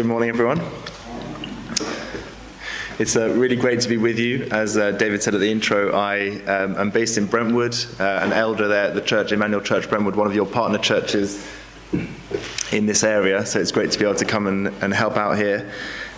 Good morning, everyone. It's uh, really great to be with you. As uh, David said at the intro, I um, am based in Brentwood, uh, an elder there at the church, Emmanuel Church Brentwood, one of your partner churches in this area. So it's great to be able to come and, and help out here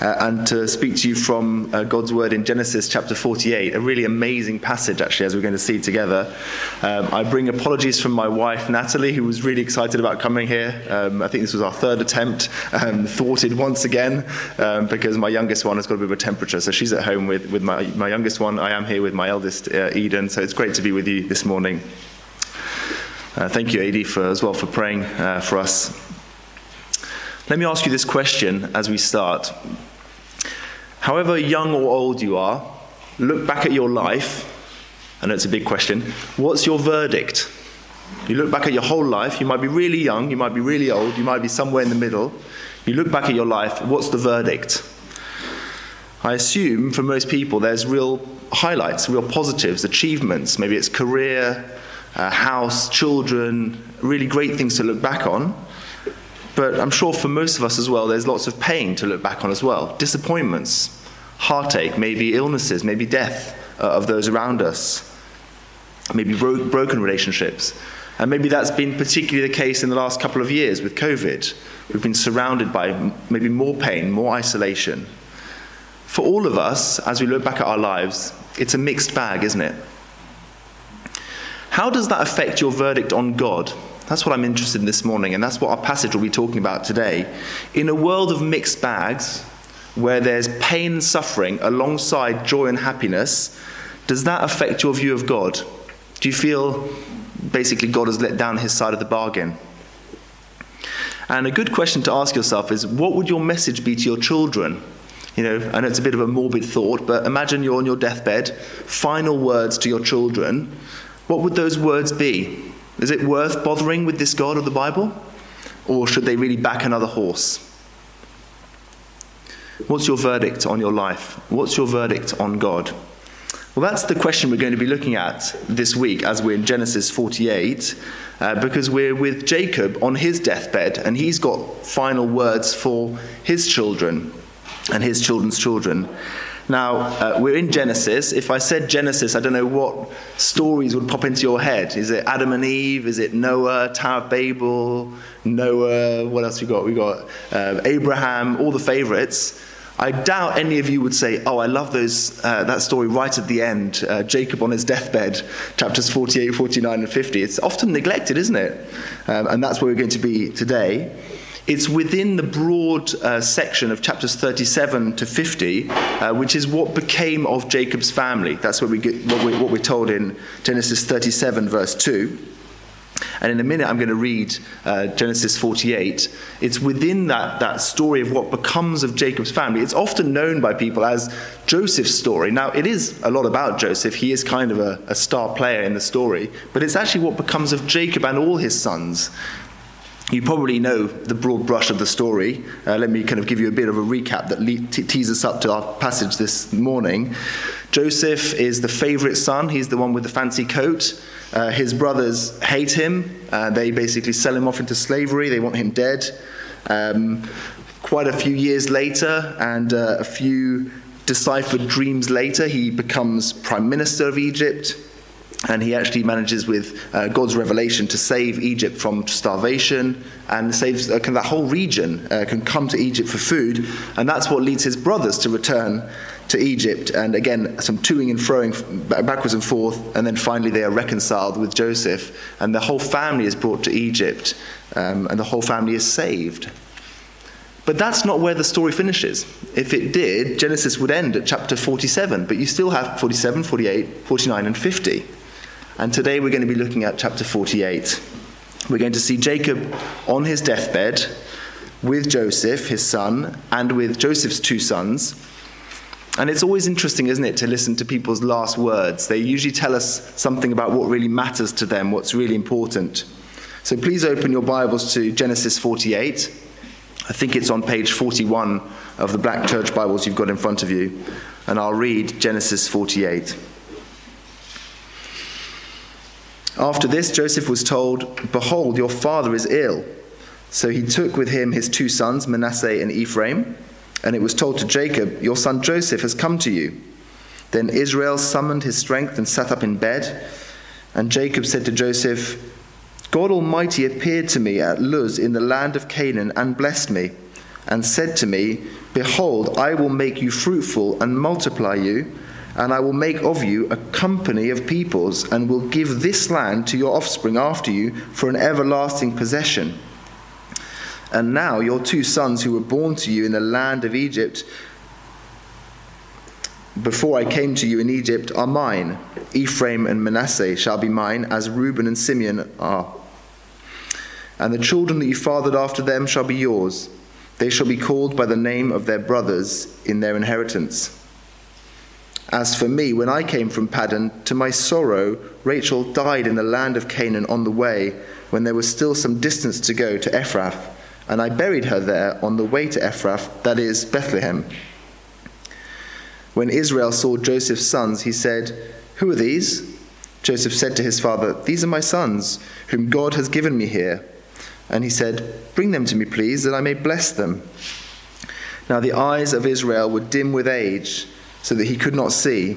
uh, and to speak to you from uh, God's Word in Genesis chapter 48, a really amazing passage, actually, as we're going to see together. Um, I bring apologies from my wife, Natalie, who was really excited about coming here. Um, I think this was our third attempt, um, thwarted once again, um, because my youngest one has got a bit of a temperature. So she's at home with, with my, my youngest one. I am here with my eldest, uh, Eden. So it's great to be with you this morning. Uh, thank you, AD, for, as well for praying uh, for us. Let me ask you this question as we start. However young or old you are, look back at your life. I know it's a big question. What's your verdict? You look back at your whole life. You might be really young, you might be really old, you might be somewhere in the middle. You look back at your life, what's the verdict? I assume for most people there's real highlights, real positives, achievements. Maybe it's career, uh, house, children, really great things to look back on. But I'm sure for most of us as well, there's lots of pain to look back on as well disappointments, heartache, maybe illnesses, maybe death uh, of those around us, maybe bro- broken relationships. And maybe that's been particularly the case in the last couple of years with COVID. We've been surrounded by maybe more pain, more isolation. For all of us, as we look back at our lives, it's a mixed bag, isn't it? How does that affect your verdict on God? That's what I'm interested in this morning, and that's what our passage will be talking about today. In a world of mixed bags, where there's pain and suffering alongside joy and happiness, does that affect your view of God? Do you feel basically God has let down his side of the bargain? And a good question to ask yourself is what would your message be to your children? You know, I know it's a bit of a morbid thought, but imagine you're on your deathbed, final words to your children. What would those words be? Is it worth bothering with this God of the Bible? Or should they really back another horse? What's your verdict on your life? What's your verdict on God? Well, that's the question we're going to be looking at this week as we're in Genesis 48, uh, because we're with Jacob on his deathbed, and he's got final words for his children and his children's children. Now, uh, we're in Genesis. If I said Genesis, I don't know what stories would pop into your head. Is it Adam and Eve? Is it Noah, Tower of Babel, Noah? What else we got? We got uh, Abraham, all the favorites. I doubt any of you would say, "Oh, I love those uh, that story right at the end, uh, Jacob on his deathbed, chapters 48, 49, and 50." It's often neglected, isn't it? Um, and that's where we're going to be today. It's within the broad uh, section of chapters 37 to 50, uh, which is what became of Jacob's family. That's what, we get, what, we, what we're told in Genesis 37, verse 2. And in a minute, I'm going to read uh, Genesis 48. It's within that, that story of what becomes of Jacob's family. It's often known by people as Joseph's story. Now, it is a lot about Joseph. He is kind of a, a star player in the story. But it's actually what becomes of Jacob and all his sons. You probably know the broad brush of the story. Uh, let me kind of give you a bit of a recap that le- t- tees us up to our passage this morning. Joseph is the favorite son, he's the one with the fancy coat. Uh, his brothers hate him. Uh, they basically sell him off into slavery, they want him dead. Um, quite a few years later, and uh, a few deciphered dreams later, he becomes prime minister of Egypt and he actually manages with uh, God's revelation to save Egypt from starvation and saves uh, that whole region uh, can come to Egypt for food, and that's what leads his brothers to return to Egypt. And again, some toing and froing backwards and forth, and then finally they are reconciled with Joseph, and the whole family is brought to Egypt, um, and the whole family is saved. But that's not where the story finishes. If it did, Genesis would end at chapter 47, but you still have 47, 48, 49, and 50. And today we're going to be looking at chapter 48. We're going to see Jacob on his deathbed with Joseph, his son, and with Joseph's two sons. And it's always interesting, isn't it, to listen to people's last words. They usually tell us something about what really matters to them, what's really important. So please open your Bibles to Genesis 48. I think it's on page 41 of the Black Church Bibles you've got in front of you. And I'll read Genesis 48. After this, Joseph was told, Behold, your father is ill. So he took with him his two sons, Manasseh and Ephraim, and it was told to Jacob, Your son Joseph has come to you. Then Israel summoned his strength and sat up in bed. And Jacob said to Joseph, God Almighty appeared to me at Luz in the land of Canaan and blessed me, and said to me, Behold, I will make you fruitful and multiply you, and I will make of you a company of peoples, and will give this land to your offspring after you for an everlasting possession. And now your two sons who were born to you in the land of Egypt before I came to you in Egypt are mine. Ephraim and Manasseh shall be mine, as Reuben and Simeon are. And the children that you fathered after them shall be yours. They shall be called by the name of their brothers in their inheritance. As for me, when I came from Paddan, to my sorrow, Rachel died in the land of Canaan on the way, when there was still some distance to go to Ephrath, and I buried her there on the way to Ephrath, that is, Bethlehem. When Israel saw Joseph's sons, he said, Who are these? Joseph said to his father, These are my sons, whom God has given me here. And he said, Bring them to me, please, that I may bless them. Now the eyes of Israel were dim with age, so that he could not see.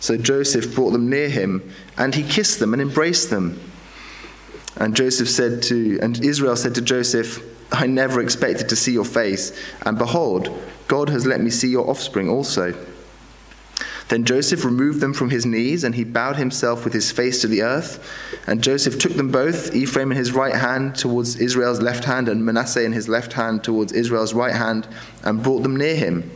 So Joseph brought them near him, and he kissed them and embraced them. And Joseph said to, and Israel said to Joseph, I never expected to see your face, and behold, God has let me see your offspring also. Then Joseph removed them from his knees, and he bowed himself with his face to the earth. And Joseph took them both, Ephraim in his right hand towards Israel's left hand, and Manasseh in his left hand towards Israel's right hand, and brought them near him.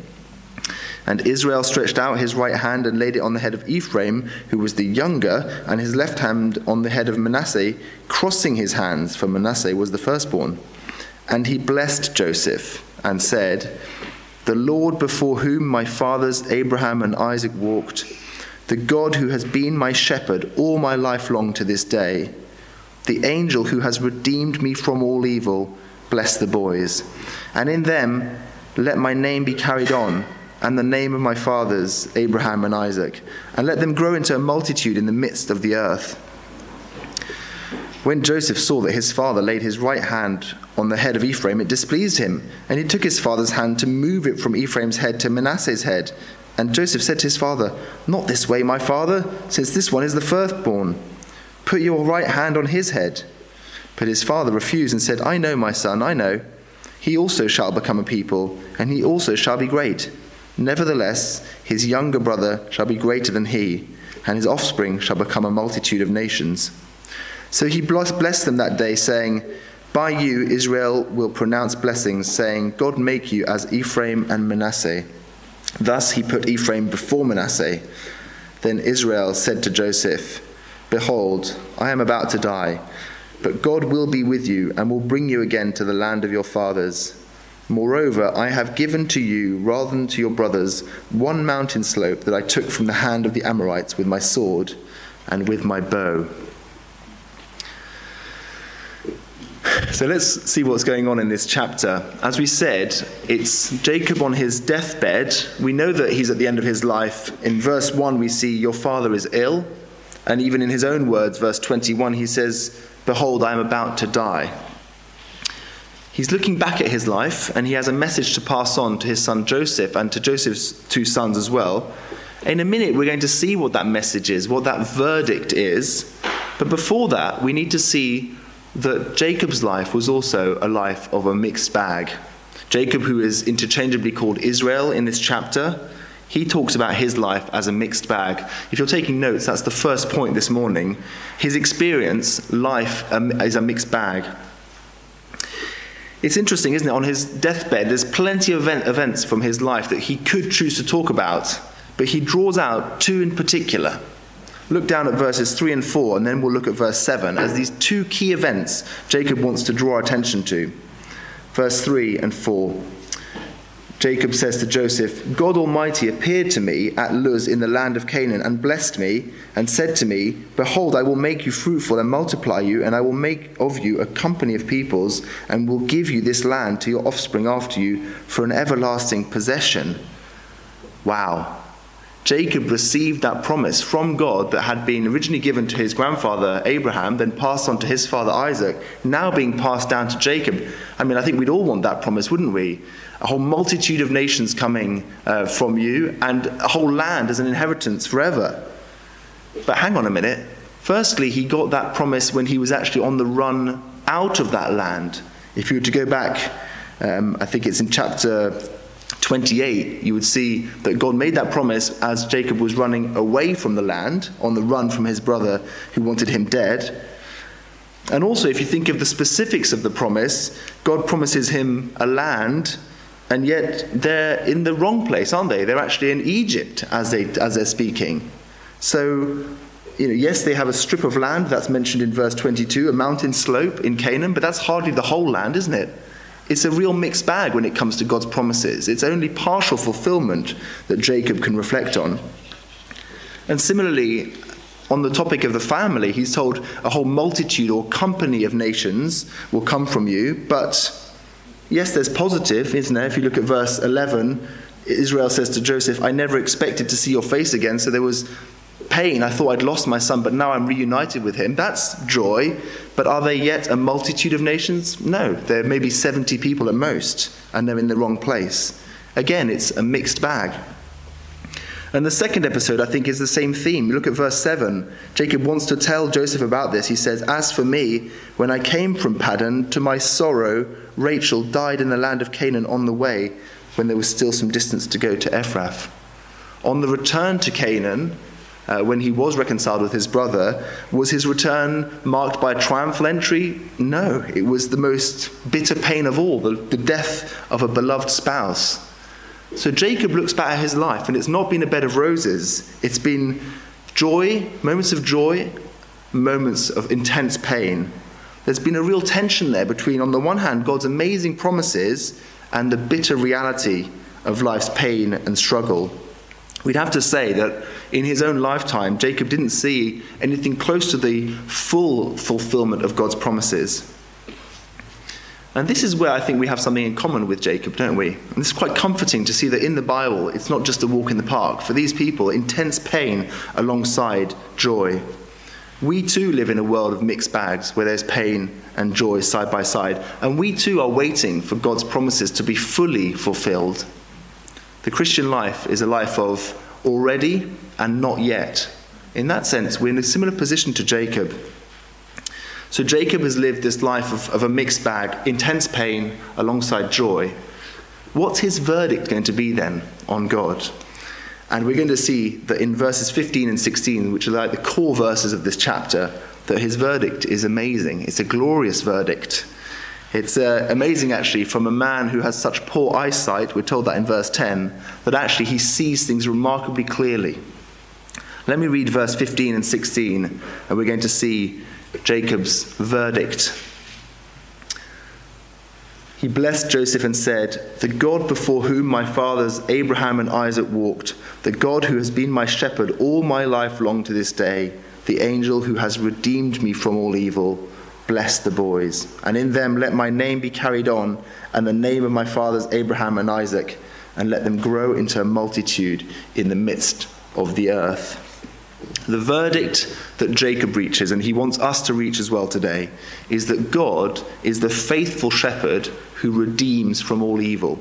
And Israel stretched out his right hand and laid it on the head of Ephraim, who was the younger, and his left hand on the head of Manasseh, crossing his hands, for Manasseh was the firstborn. And he blessed Joseph and said, the Lord before whom my fathers Abraham and Isaac walked, the God who has been my shepherd all my life long to this day, the angel who has redeemed me from all evil, bless the boys. And in them let my name be carried on, and the name of my fathers Abraham and Isaac, and let them grow into a multitude in the midst of the earth. When Joseph saw that his father laid his right hand on the head of Ephraim, it displeased him, and he took his father's hand to move it from Ephraim's head to Manasseh's head. And Joseph said to his father, Not this way, my father, since this one is the firstborn. Put your right hand on his head. But his father refused and said, I know, my son, I know. He also shall become a people, and he also shall be great. Nevertheless, his younger brother shall be greater than he, and his offspring shall become a multitude of nations. So he blessed them that day, saying, By you Israel will pronounce blessings, saying, God make you as Ephraim and Manasseh. Thus he put Ephraim before Manasseh. Then Israel said to Joseph, Behold, I am about to die, but God will be with you and will bring you again to the land of your fathers. Moreover, I have given to you, rather than to your brothers, one mountain slope that I took from the hand of the Amorites with my sword and with my bow. So let's see what's going on in this chapter. As we said, it's Jacob on his deathbed. We know that he's at the end of his life. In verse 1, we see, Your father is ill. And even in his own words, verse 21, he says, Behold, I am about to die. He's looking back at his life and he has a message to pass on to his son Joseph and to Joseph's two sons as well. In a minute, we're going to see what that message is, what that verdict is. But before that, we need to see that Jacob's life was also a life of a mixed bag. Jacob, who is interchangeably called Israel in this chapter, he talks about his life as a mixed bag. If you're taking notes, that's the first point this morning. His experience, life, um, is a mixed bag. It's interesting, isn't it? On his deathbed, there's plenty of event, events from his life that he could choose to talk about, but he draws out two in particular. Look down at verses 3 and 4, and then we'll look at verse 7 as these two key events Jacob wants to draw our attention to. Verse 3 and 4. Jacob says to Joseph, God Almighty appeared to me at Luz in the land of Canaan and blessed me and said to me, Behold, I will make you fruitful and multiply you, and I will make of you a company of peoples, and will give you this land to your offspring after you for an everlasting possession. Wow. Jacob received that promise from God that had been originally given to his grandfather Abraham, then passed on to his father Isaac, now being passed down to Jacob. I mean, I think we'd all want that promise, wouldn't we? A whole multitude of nations coming uh, from you, and a whole land as an inheritance forever. But hang on a minute. Firstly, he got that promise when he was actually on the run out of that land. If you were to go back, um, I think it's in chapter 28, you would see that God made that promise as Jacob was running away from the land, on the run from his brother who wanted him dead. And also, if you think of the specifics of the promise, God promises him a land, and yet they're in the wrong place, aren't they? They're actually in Egypt as, they, as they're speaking. So, you know, yes, they have a strip of land that's mentioned in verse 22, a mountain slope in Canaan, but that's hardly the whole land, isn't it? It's a real mixed bag when it comes to God's promises. It's only partial fulfillment that Jacob can reflect on. And similarly, on the topic of the family, he's told a whole multitude or company of nations will come from you. But yes, there's positive, isn't there? If you look at verse 11, Israel says to Joseph, I never expected to see your face again. So there was pain. I thought I'd lost my son, but now I'm reunited with him. That's joy. But are there yet a multitude of nations? No. There may be 70 people at most, and they're in the wrong place. Again, it's a mixed bag. And the second episode, I think, is the same theme. You look at verse 7. Jacob wants to tell Joseph about this. He says, As for me, when I came from Paddan, to my sorrow, Rachel died in the land of Canaan on the way, when there was still some distance to go to Ephrath. On the return to Canaan, uh, when he was reconciled with his brother, was his return marked by a triumphal entry? No, it was the most bitter pain of all the, the death of a beloved spouse. So Jacob looks back at his life, and it's not been a bed of roses. It's been joy, moments of joy, moments of intense pain. There's been a real tension there between, on the one hand, God's amazing promises and the bitter reality of life's pain and struggle. We'd have to say that in his own lifetime, Jacob didn't see anything close to the full fulfillment of God's promises. And this is where I think we have something in common with Jacob, don't we? And is quite comforting to see that in the Bible, it's not just a walk in the park. For these people, intense pain alongside joy. We too live in a world of mixed bags where there's pain and joy side by side. And we too are waiting for God's promises to be fully fulfilled. The Christian life is a life of already and not yet. In that sense, we're in a similar position to Jacob. So Jacob has lived this life of, of a mixed bag, intense pain alongside joy. What's his verdict going to be then on God? And we're going to see that in verses 15 and 16, which are like the core verses of this chapter, that his verdict is amazing. It's a glorious verdict. It's uh, amazing, actually, from a man who has such poor eyesight, we're told that in verse 10, that actually he sees things remarkably clearly. Let me read verse 15 and 16, and we're going to see Jacob's verdict. He blessed Joseph and said, The God before whom my fathers Abraham and Isaac walked, the God who has been my shepherd all my life long to this day, the angel who has redeemed me from all evil, bless the boys. And in them let my name be carried on, and the name of my fathers Abraham and Isaac, and let them grow into a multitude in the midst of the earth. The verdict that Jacob reaches, and he wants us to reach as well today, is that God is the faithful shepherd who redeems from all evil.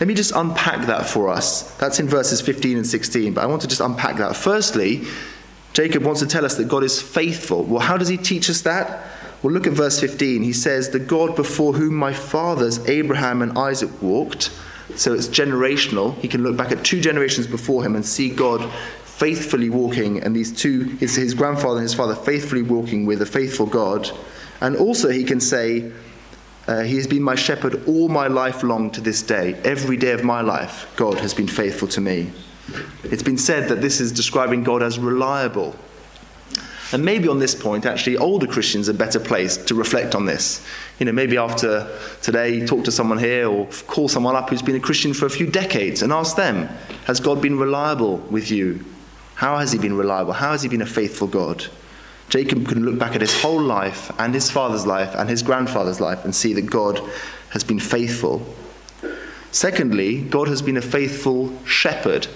Let me just unpack that for us. That's in verses 15 and 16, but I want to just unpack that. Firstly, Jacob wants to tell us that God is faithful. Well, how does he teach us that? Well, look at verse 15. He says, The God before whom my fathers, Abraham and Isaac, walked. So it's generational. He can look back at two generations before him and see God faithfully walking, and these two, his, his grandfather and his father, faithfully walking with a faithful God. And also, he can say, uh, He has been my shepherd all my life long to this day. Every day of my life, God has been faithful to me. It's been said that this is describing God as reliable. And maybe on this point, actually, older Christians are better placed to reflect on this. You know, maybe after today, talk to someone here or call someone up who's been a Christian for a few decades and ask them, Has God been reliable with you? How has he been reliable? How has he been a faithful God? Jacob can look back at his whole life and his father's life and his grandfather's life and see that God has been faithful. Secondly, God has been a faithful shepherd.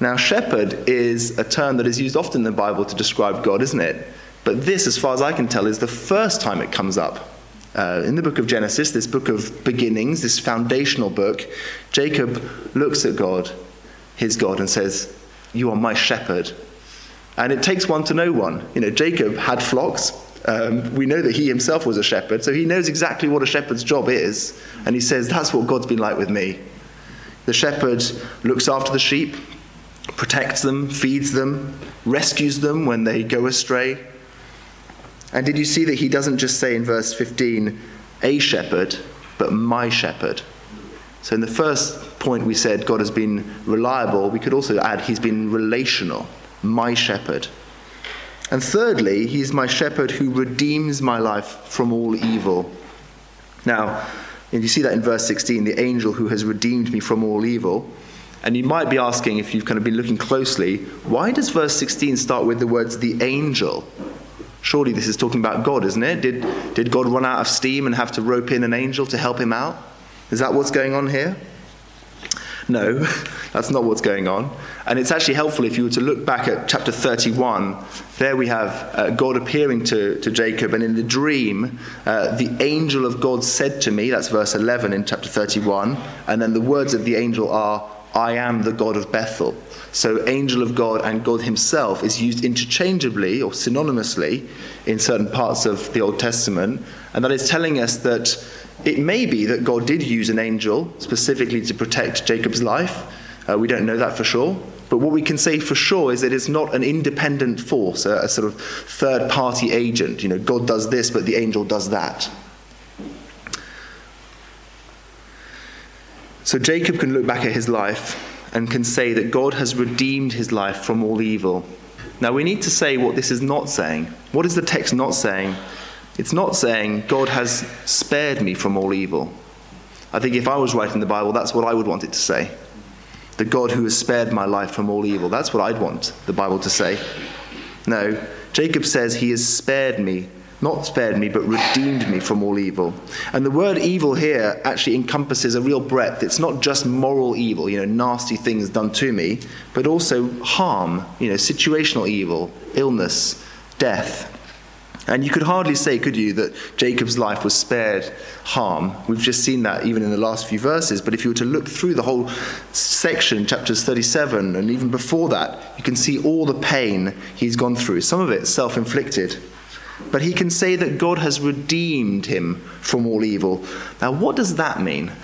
Now, shepherd is a term that is used often in the Bible to describe God, isn't it? But this, as far as I can tell, is the first time it comes up. Uh, in the book of Genesis, this book of beginnings, this foundational book, Jacob looks at God, his God, and says, You are my shepherd. And it takes one to know one. You know, Jacob had flocks. Um, we know that he himself was a shepherd, so he knows exactly what a shepherd's job is. And he says, That's what God's been like with me. The shepherd looks after the sheep, protects them, feeds them, rescues them when they go astray. And did you see that he doesn't just say in verse 15, a shepherd, but my shepherd? So in the first point we said God has been reliable, we could also add he's been relational, my shepherd. And thirdly, he's my shepherd who redeems my life from all evil. Now, and you see that in verse 16, the angel who has redeemed me from all evil. And you might be asking, if you've kind of been looking closely, why does verse 16 start with the words the angel? Surely this is talking about God, isn't it? Did, did God run out of steam and have to rope in an angel to help him out? Is that what's going on here? No, that's not what's going on. And it's actually helpful if you were to look back at chapter 31. There we have uh, God appearing to, to Jacob, and in the dream, uh, the angel of God said to me, that's verse 11 in chapter 31, and then the words of the angel are, I am the God of Bethel. So, angel of God and God himself is used interchangeably or synonymously in certain parts of the Old Testament. And that is telling us that it may be that God did use an angel specifically to protect Jacob's life. Uh, we don't know that for sure. But what we can say for sure is that it's not an independent force, a, a sort of third party agent. You know, God does this, but the angel does that. So Jacob can look back at his life and can say that God has redeemed his life from all evil. Now we need to say what this is not saying. What is the text not saying? It's not saying God has spared me from all evil. I think if I was writing the Bible, that's what I would want it to say. The God who has spared my life from all evil. That's what I'd want the Bible to say. No, Jacob says he has spared me not spared me, but redeemed me from all evil. And the word evil here actually encompasses a real breadth. It's not just moral evil, you know, nasty things done to me, but also harm, you know, situational evil, illness, death. And you could hardly say, could you, that Jacob's life was spared harm. We've just seen that even in the last few verses. But if you were to look through the whole section, chapters 37, and even before that, you can see all the pain he's gone through. Some of it self inflicted. But he can say that God has redeemed him from all evil. Now, what does that mean?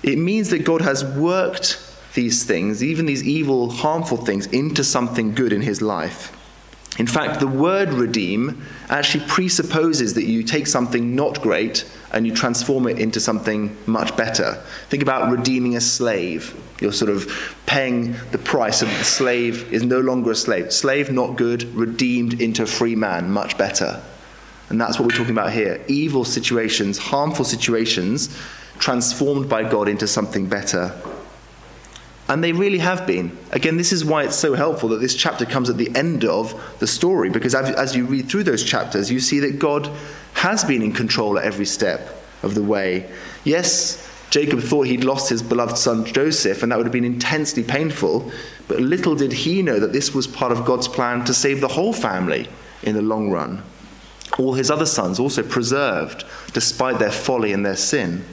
It means that God has worked these things, even these evil, harmful things, into something good in his life. In fact, the word redeem actually presupposes that you take something not great and you transform it into something much better. Think about redeeming a slave. You're sort of paying the price of the slave is no longer a slave. Slave, not good, redeemed into a free man, much better. And that's what we're talking about here. Evil situations, harmful situations, transformed by God into something better. And they really have been. Again, this is why it's so helpful that this chapter comes at the end of the story, because as you read through those chapters, you see that God has been in control at every step of the way. Yes, Jacob thought he'd lost his beloved son Joseph, and that would have been intensely painful, but little did he know that this was part of God's plan to save the whole family in the long run. All his other sons also preserved, despite their folly and their sin.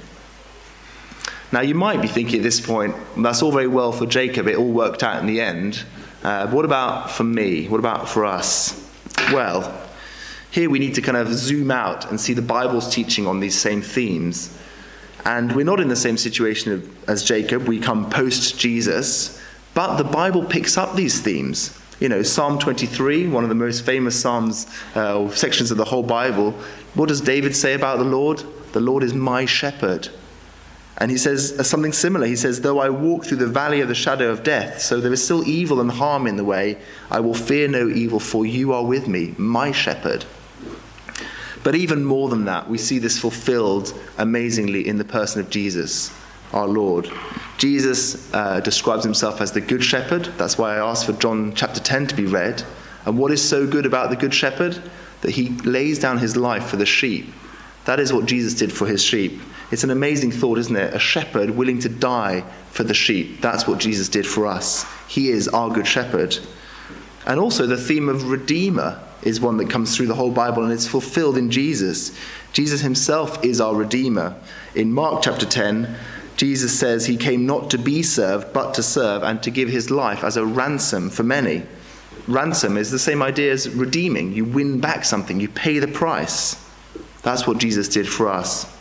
Now, you might be thinking at this point, that's all very well for Jacob, it all worked out in the end. Uh, what about for me? What about for us? Well, here we need to kind of zoom out and see the Bible's teaching on these same themes. And we're not in the same situation as Jacob, we come post Jesus, but the Bible picks up these themes. You know, Psalm 23, one of the most famous Psalms uh, or sections of the whole Bible, what does David say about the Lord? The Lord is my shepherd. And he says something similar. He says, Though I walk through the valley of the shadow of death, so there is still evil and harm in the way, I will fear no evil, for you are with me, my shepherd. But even more than that, we see this fulfilled amazingly in the person of Jesus, our Lord. Jesus uh, describes himself as the good shepherd. That's why I asked for John chapter 10 to be read. And what is so good about the good shepherd? That he lays down his life for the sheep. That is what Jesus did for his sheep. It's an amazing thought, isn't it? A shepherd willing to die for the sheep. That's what Jesus did for us. He is our good shepherd. And also, the theme of Redeemer is one that comes through the whole Bible and it's fulfilled in Jesus. Jesus himself is our Redeemer. In Mark chapter 10, Jesus says he came not to be served, but to serve and to give his life as a ransom for many. Ransom is the same idea as redeeming. You win back something, you pay the price. That's what Jesus did for us.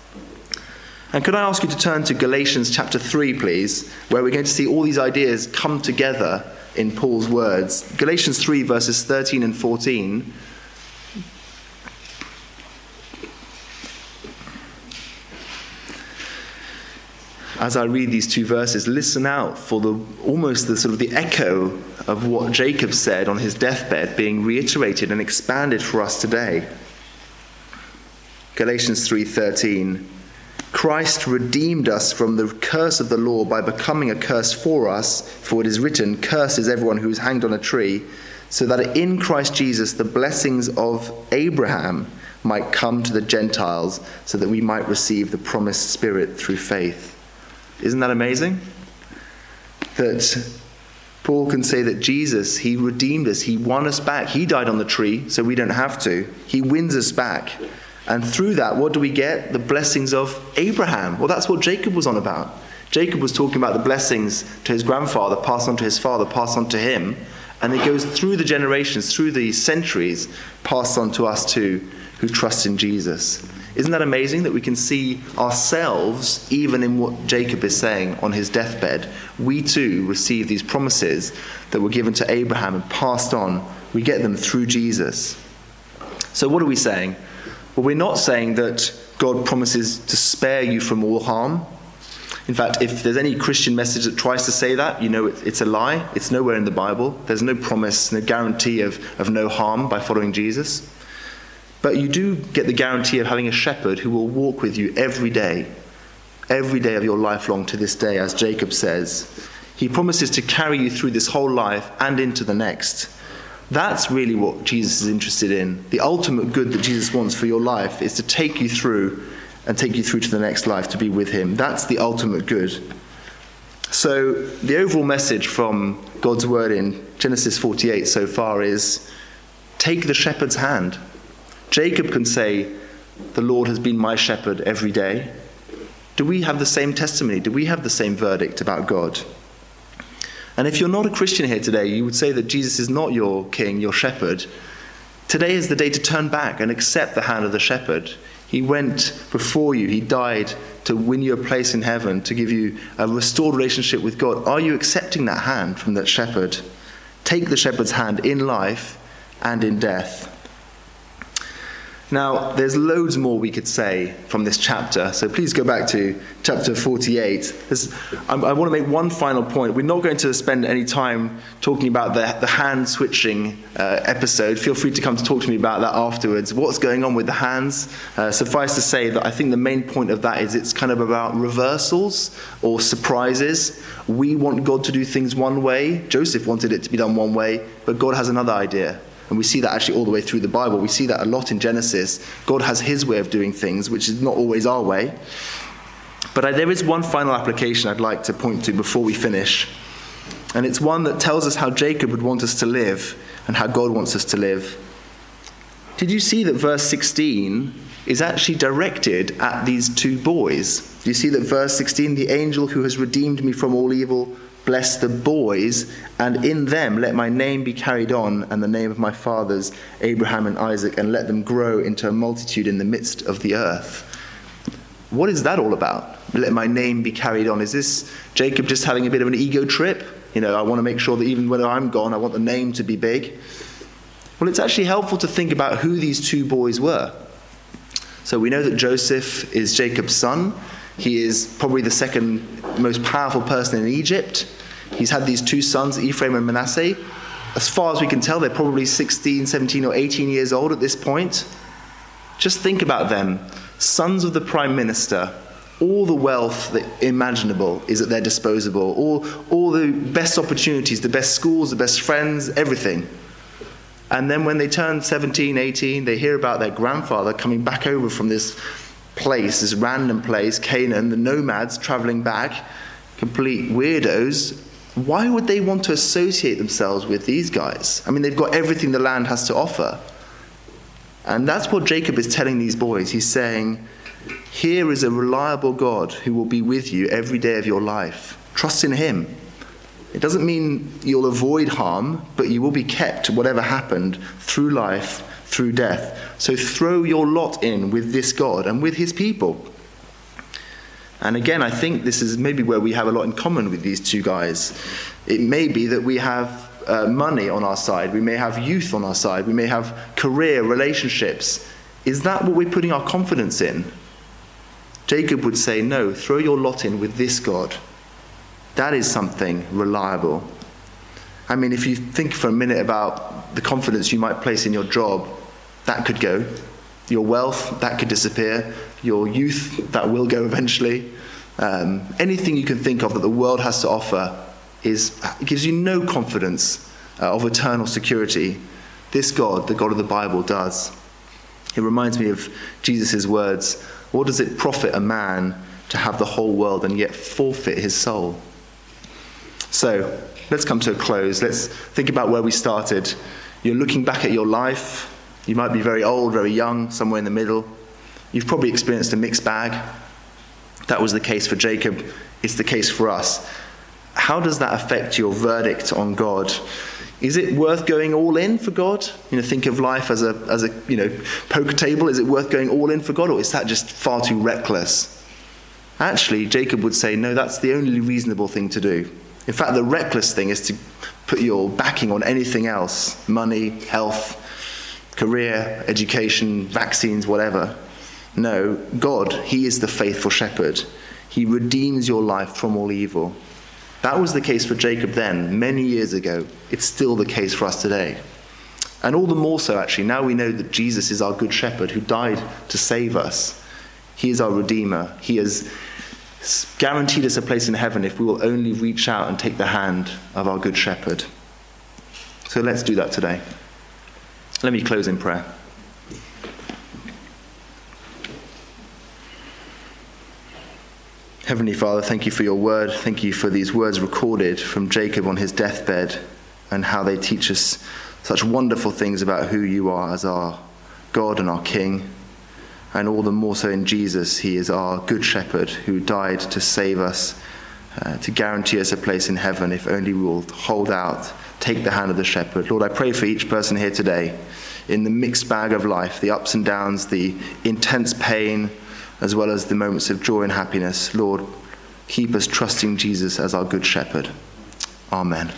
And could I ask you to turn to Galatians chapter 3, please, where we're going to see all these ideas come together in Paul's words. Galatians 3, verses 13 and 14. As I read these two verses, listen out for the almost the sort of the echo of what Jacob said on his deathbed being reiterated and expanded for us today. Galatians 3:13 Christ redeemed us from the curse of the law by becoming a curse for us, for it is written, Cursed is everyone who is hanged on a tree, so that in Christ Jesus the blessings of Abraham might come to the Gentiles, so that we might receive the promised Spirit through faith. Isn't that amazing? That Paul can say that Jesus, He redeemed us, He won us back. He died on the tree, so we don't have to. He wins us back. And through that, what do we get? The blessings of Abraham. Well, that's what Jacob was on about. Jacob was talking about the blessings to his grandfather, passed on to his father, passed on to him. And it goes through the generations, through the centuries, passed on to us too, who trust in Jesus. Isn't that amazing that we can see ourselves, even in what Jacob is saying on his deathbed? We too receive these promises that were given to Abraham and passed on. We get them through Jesus. So, what are we saying? Well, we're not saying that God promises to spare you from all harm. In fact, if there's any Christian message that tries to say that, you know it's a lie. It's nowhere in the Bible. There's no promise, no guarantee of, of no harm by following Jesus. But you do get the guarantee of having a shepherd who will walk with you every day, every day of your life long to this day, as Jacob says. He promises to carry you through this whole life and into the next. That's really what Jesus is interested in. The ultimate good that Jesus wants for your life is to take you through and take you through to the next life to be with Him. That's the ultimate good. So, the overall message from God's word in Genesis 48 so far is take the shepherd's hand. Jacob can say, The Lord has been my shepherd every day. Do we have the same testimony? Do we have the same verdict about God? And if you're not a Christian here today, you would say that Jesus is not your king, your shepherd. Today is the day to turn back and accept the hand of the shepherd. He went before you, he died to win you a place in heaven, to give you a restored relationship with God. Are you accepting that hand from that shepherd? Take the shepherd's hand in life and in death. Now, there's loads more we could say from this chapter, so please go back to chapter 48. I, I want to make one final point. We're not going to spend any time talking about the, the hand switching uh, episode. Feel free to come to talk to me about that afterwards. What's going on with the hands? Uh, suffice to say that I think the main point of that is it's kind of about reversals or surprises. We want God to do things one way. Joseph wanted it to be done one way, but God has another idea. And we see that actually all the way through the Bible. We see that a lot in Genesis. God has his way of doing things, which is not always our way. But there is one final application I'd like to point to before we finish. And it's one that tells us how Jacob would want us to live and how God wants us to live. Did you see that verse 16 is actually directed at these two boys? Do you see that verse 16, the angel who has redeemed me from all evil, Bless the boys, and in them let my name be carried on, and the name of my fathers, Abraham and Isaac, and let them grow into a multitude in the midst of the earth. What is that all about? Let my name be carried on. Is this Jacob just having a bit of an ego trip? You know, I want to make sure that even when I'm gone, I want the name to be big. Well, it's actually helpful to think about who these two boys were. So we know that Joseph is Jacob's son. He is probably the second most powerful person in Egypt. He's had these two sons, Ephraim and Manasseh. As far as we can tell, they're probably 16, 17, or 18 years old at this point. Just think about them sons of the prime minister. All the wealth that imaginable is at their disposal. All, all the best opportunities, the best schools, the best friends, everything. And then when they turn 17, 18, they hear about their grandfather coming back over from this place, this random place, Canaan, the nomads traveling back, complete weirdos, why would they want to associate themselves with these guys? I mean, they've got everything the land has to offer. And that's what Jacob is telling these boys. He's saying, Here is a reliable God who will be with you every day of your life. Trust in him. It doesn't mean you'll avoid harm, but you will be kept, whatever happened, through life, through death. So throw your lot in with this God and with his people. And again, I think this is maybe where we have a lot in common with these two guys. It may be that we have uh, money on our side, we may have youth on our side, we may have career, relationships. Is that what we're putting our confidence in? Jacob would say, No, throw your lot in with this God. That is something reliable. I mean, if you think for a minute about the confidence you might place in your job, that could go. Your wealth, that could disappear. Your youth, that will go eventually. Um, anything you can think of that the world has to offer is, gives you no confidence uh, of eternal security. This God, the God of the Bible, does. It reminds me of Jesus' words What does it profit a man to have the whole world and yet forfeit his soul? So, let's come to a close. Let's think about where we started. You're looking back at your life. You might be very old, very young, somewhere in the middle. You've probably experienced a mixed bag. That was the case for Jacob, it's the case for us. How does that affect your verdict on God? Is it worth going all in for God? You know, think of life as a, as a you know, poker table. Is it worth going all in for God, or is that just far too reckless? Actually, Jacob would say, no, that's the only reasonable thing to do. In fact, the reckless thing is to put your backing on anything else money, health, career, education, vaccines, whatever. No, God, He is the faithful shepherd. He redeems your life from all evil. That was the case for Jacob then, many years ago. It's still the case for us today. And all the more so, actually, now we know that Jesus is our good shepherd who died to save us. He is our Redeemer. He has guaranteed us a place in heaven if we will only reach out and take the hand of our good shepherd. So let's do that today. Let me close in prayer. Heavenly Father, thank you for your word. Thank you for these words recorded from Jacob on his deathbed and how they teach us such wonderful things about who you are as our God and our King. And all the more so in Jesus, he is our good shepherd who died to save us, uh, to guarantee us a place in heaven if only we will hold out, take the hand of the shepherd. Lord, I pray for each person here today in the mixed bag of life, the ups and downs, the intense pain as well as the moments of joy and happiness. Lord, keep us trusting Jesus as our good shepherd. Amen.